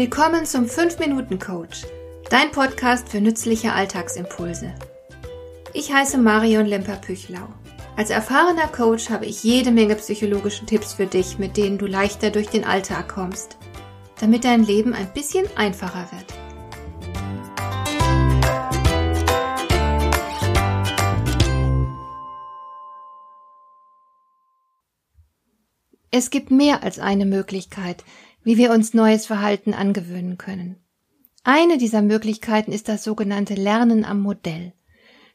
Willkommen zum 5-Minuten-Coach, dein Podcast für nützliche Alltagsimpulse. Ich heiße Marion Lemper-Püchlau. Als erfahrener Coach habe ich jede Menge psychologische Tipps für dich, mit denen du leichter durch den Alltag kommst, damit dein Leben ein bisschen einfacher wird. Es gibt mehr als eine Möglichkeit, wie wir uns neues Verhalten angewöhnen können. Eine dieser Möglichkeiten ist das sogenannte Lernen am Modell.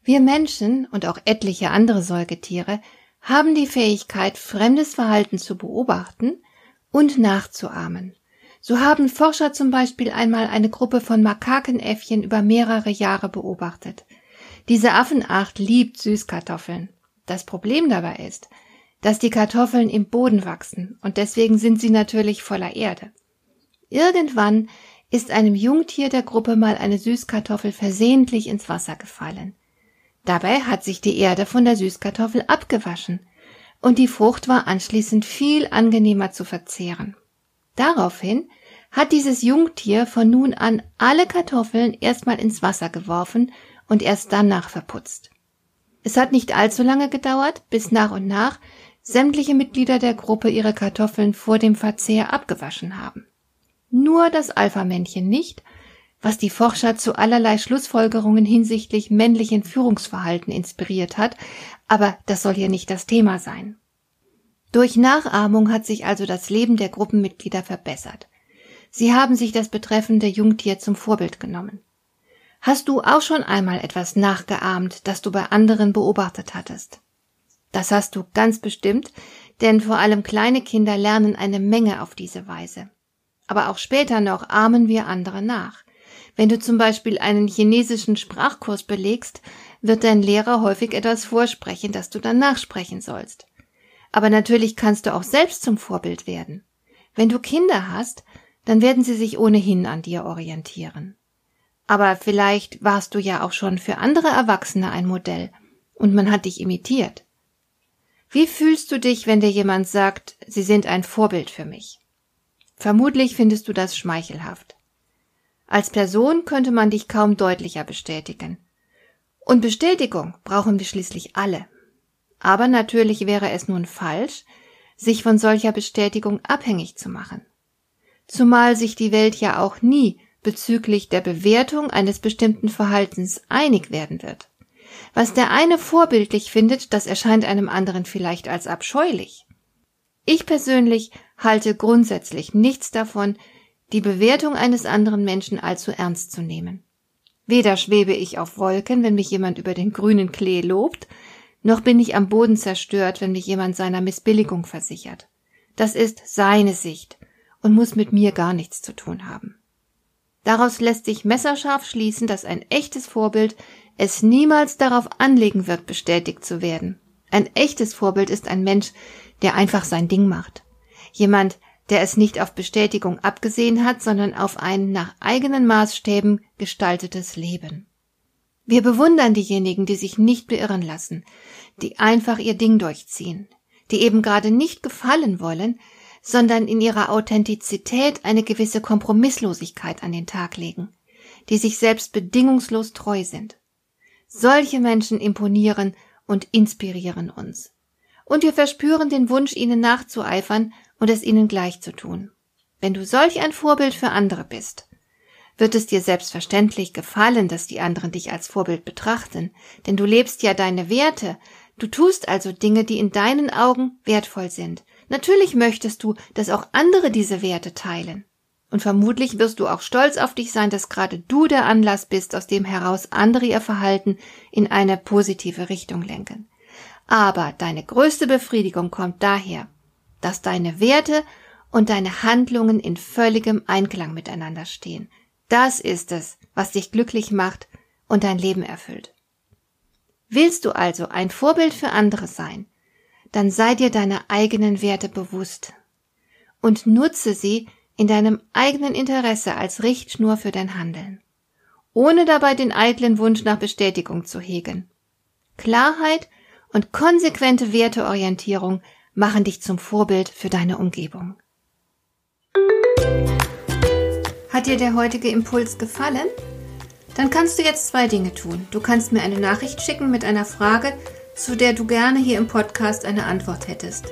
Wir Menschen und auch etliche andere Säugetiere haben die Fähigkeit, fremdes Verhalten zu beobachten und nachzuahmen. So haben Forscher zum Beispiel einmal eine Gruppe von Makakenäffchen über mehrere Jahre beobachtet. Diese Affenart liebt Süßkartoffeln. Das Problem dabei ist, dass die Kartoffeln im Boden wachsen und deswegen sind sie natürlich voller Erde. Irgendwann ist einem Jungtier der Gruppe mal eine Süßkartoffel versehentlich ins Wasser gefallen. Dabei hat sich die Erde von der Süßkartoffel abgewaschen und die Frucht war anschließend viel angenehmer zu verzehren. Daraufhin hat dieses Jungtier von nun an alle Kartoffeln erstmal ins Wasser geworfen und erst danach verputzt. Es hat nicht allzu lange gedauert, bis nach und nach sämtliche Mitglieder der Gruppe ihre Kartoffeln vor dem Verzehr abgewaschen haben. Nur das Alpha-Männchen nicht, was die Forscher zu allerlei Schlussfolgerungen hinsichtlich männlichen Führungsverhalten inspiriert hat, aber das soll hier nicht das Thema sein. Durch Nachahmung hat sich also das Leben der Gruppenmitglieder verbessert. Sie haben sich das betreffende Jungtier zum Vorbild genommen. Hast du auch schon einmal etwas nachgeahmt, das du bei anderen beobachtet hattest? Das hast du ganz bestimmt, denn vor allem kleine Kinder lernen eine Menge auf diese Weise. Aber auch später noch ahmen wir andere nach. Wenn du zum Beispiel einen chinesischen Sprachkurs belegst, wird dein Lehrer häufig etwas vorsprechen, das du dann nachsprechen sollst. Aber natürlich kannst du auch selbst zum Vorbild werden. Wenn du Kinder hast, dann werden sie sich ohnehin an dir orientieren. Aber vielleicht warst du ja auch schon für andere Erwachsene ein Modell und man hat dich imitiert. Wie fühlst du dich, wenn dir jemand sagt, sie sind ein Vorbild für mich? Vermutlich findest du das schmeichelhaft. Als Person könnte man dich kaum deutlicher bestätigen. Und Bestätigung brauchen wir schließlich alle. Aber natürlich wäre es nun falsch, sich von solcher Bestätigung abhängig zu machen. Zumal sich die Welt ja auch nie bezüglich der Bewertung eines bestimmten Verhaltens einig werden wird. Was der eine vorbildlich findet, das erscheint einem anderen vielleicht als abscheulich. Ich persönlich halte grundsätzlich nichts davon, die Bewertung eines anderen Menschen allzu ernst zu nehmen. Weder schwebe ich auf Wolken, wenn mich jemand über den grünen Klee lobt, noch bin ich am Boden zerstört, wenn mich jemand seiner Missbilligung versichert. Das ist seine Sicht und muss mit mir gar nichts zu tun haben. Daraus lässt sich messerscharf schließen, dass ein echtes Vorbild es niemals darauf anlegen wird, bestätigt zu werden. Ein echtes Vorbild ist ein Mensch, der einfach sein Ding macht. Jemand, der es nicht auf Bestätigung abgesehen hat, sondern auf ein nach eigenen Maßstäben gestaltetes Leben. Wir bewundern diejenigen, die sich nicht beirren lassen, die einfach ihr Ding durchziehen, die eben gerade nicht gefallen wollen, sondern in ihrer Authentizität eine gewisse Kompromisslosigkeit an den Tag legen, die sich selbst bedingungslos treu sind. Solche Menschen imponieren und inspirieren uns. Und wir verspüren den Wunsch, ihnen nachzueifern und es ihnen gleich zu tun. Wenn du solch ein Vorbild für andere bist, wird es dir selbstverständlich gefallen, dass die anderen dich als Vorbild betrachten, denn du lebst ja deine Werte, du tust also Dinge, die in deinen Augen wertvoll sind. Natürlich möchtest du, dass auch andere diese Werte teilen. Und vermutlich wirst du auch stolz auf dich sein, dass gerade du der Anlass bist, aus dem heraus andere ihr Verhalten in eine positive Richtung lenken. Aber deine größte Befriedigung kommt daher, dass deine Werte und deine Handlungen in völligem Einklang miteinander stehen. Das ist es, was dich glücklich macht und dein Leben erfüllt. Willst du also ein Vorbild für andere sein, dann sei dir deiner eigenen Werte bewusst und nutze sie in deinem eigenen Interesse als Richtschnur für dein Handeln, ohne dabei den eitlen Wunsch nach Bestätigung zu hegen. Klarheit und konsequente Werteorientierung machen dich zum Vorbild für deine Umgebung. Hat dir der heutige Impuls gefallen? Dann kannst du jetzt zwei Dinge tun. Du kannst mir eine Nachricht schicken mit einer Frage, zu der du gerne hier im Podcast eine Antwort hättest.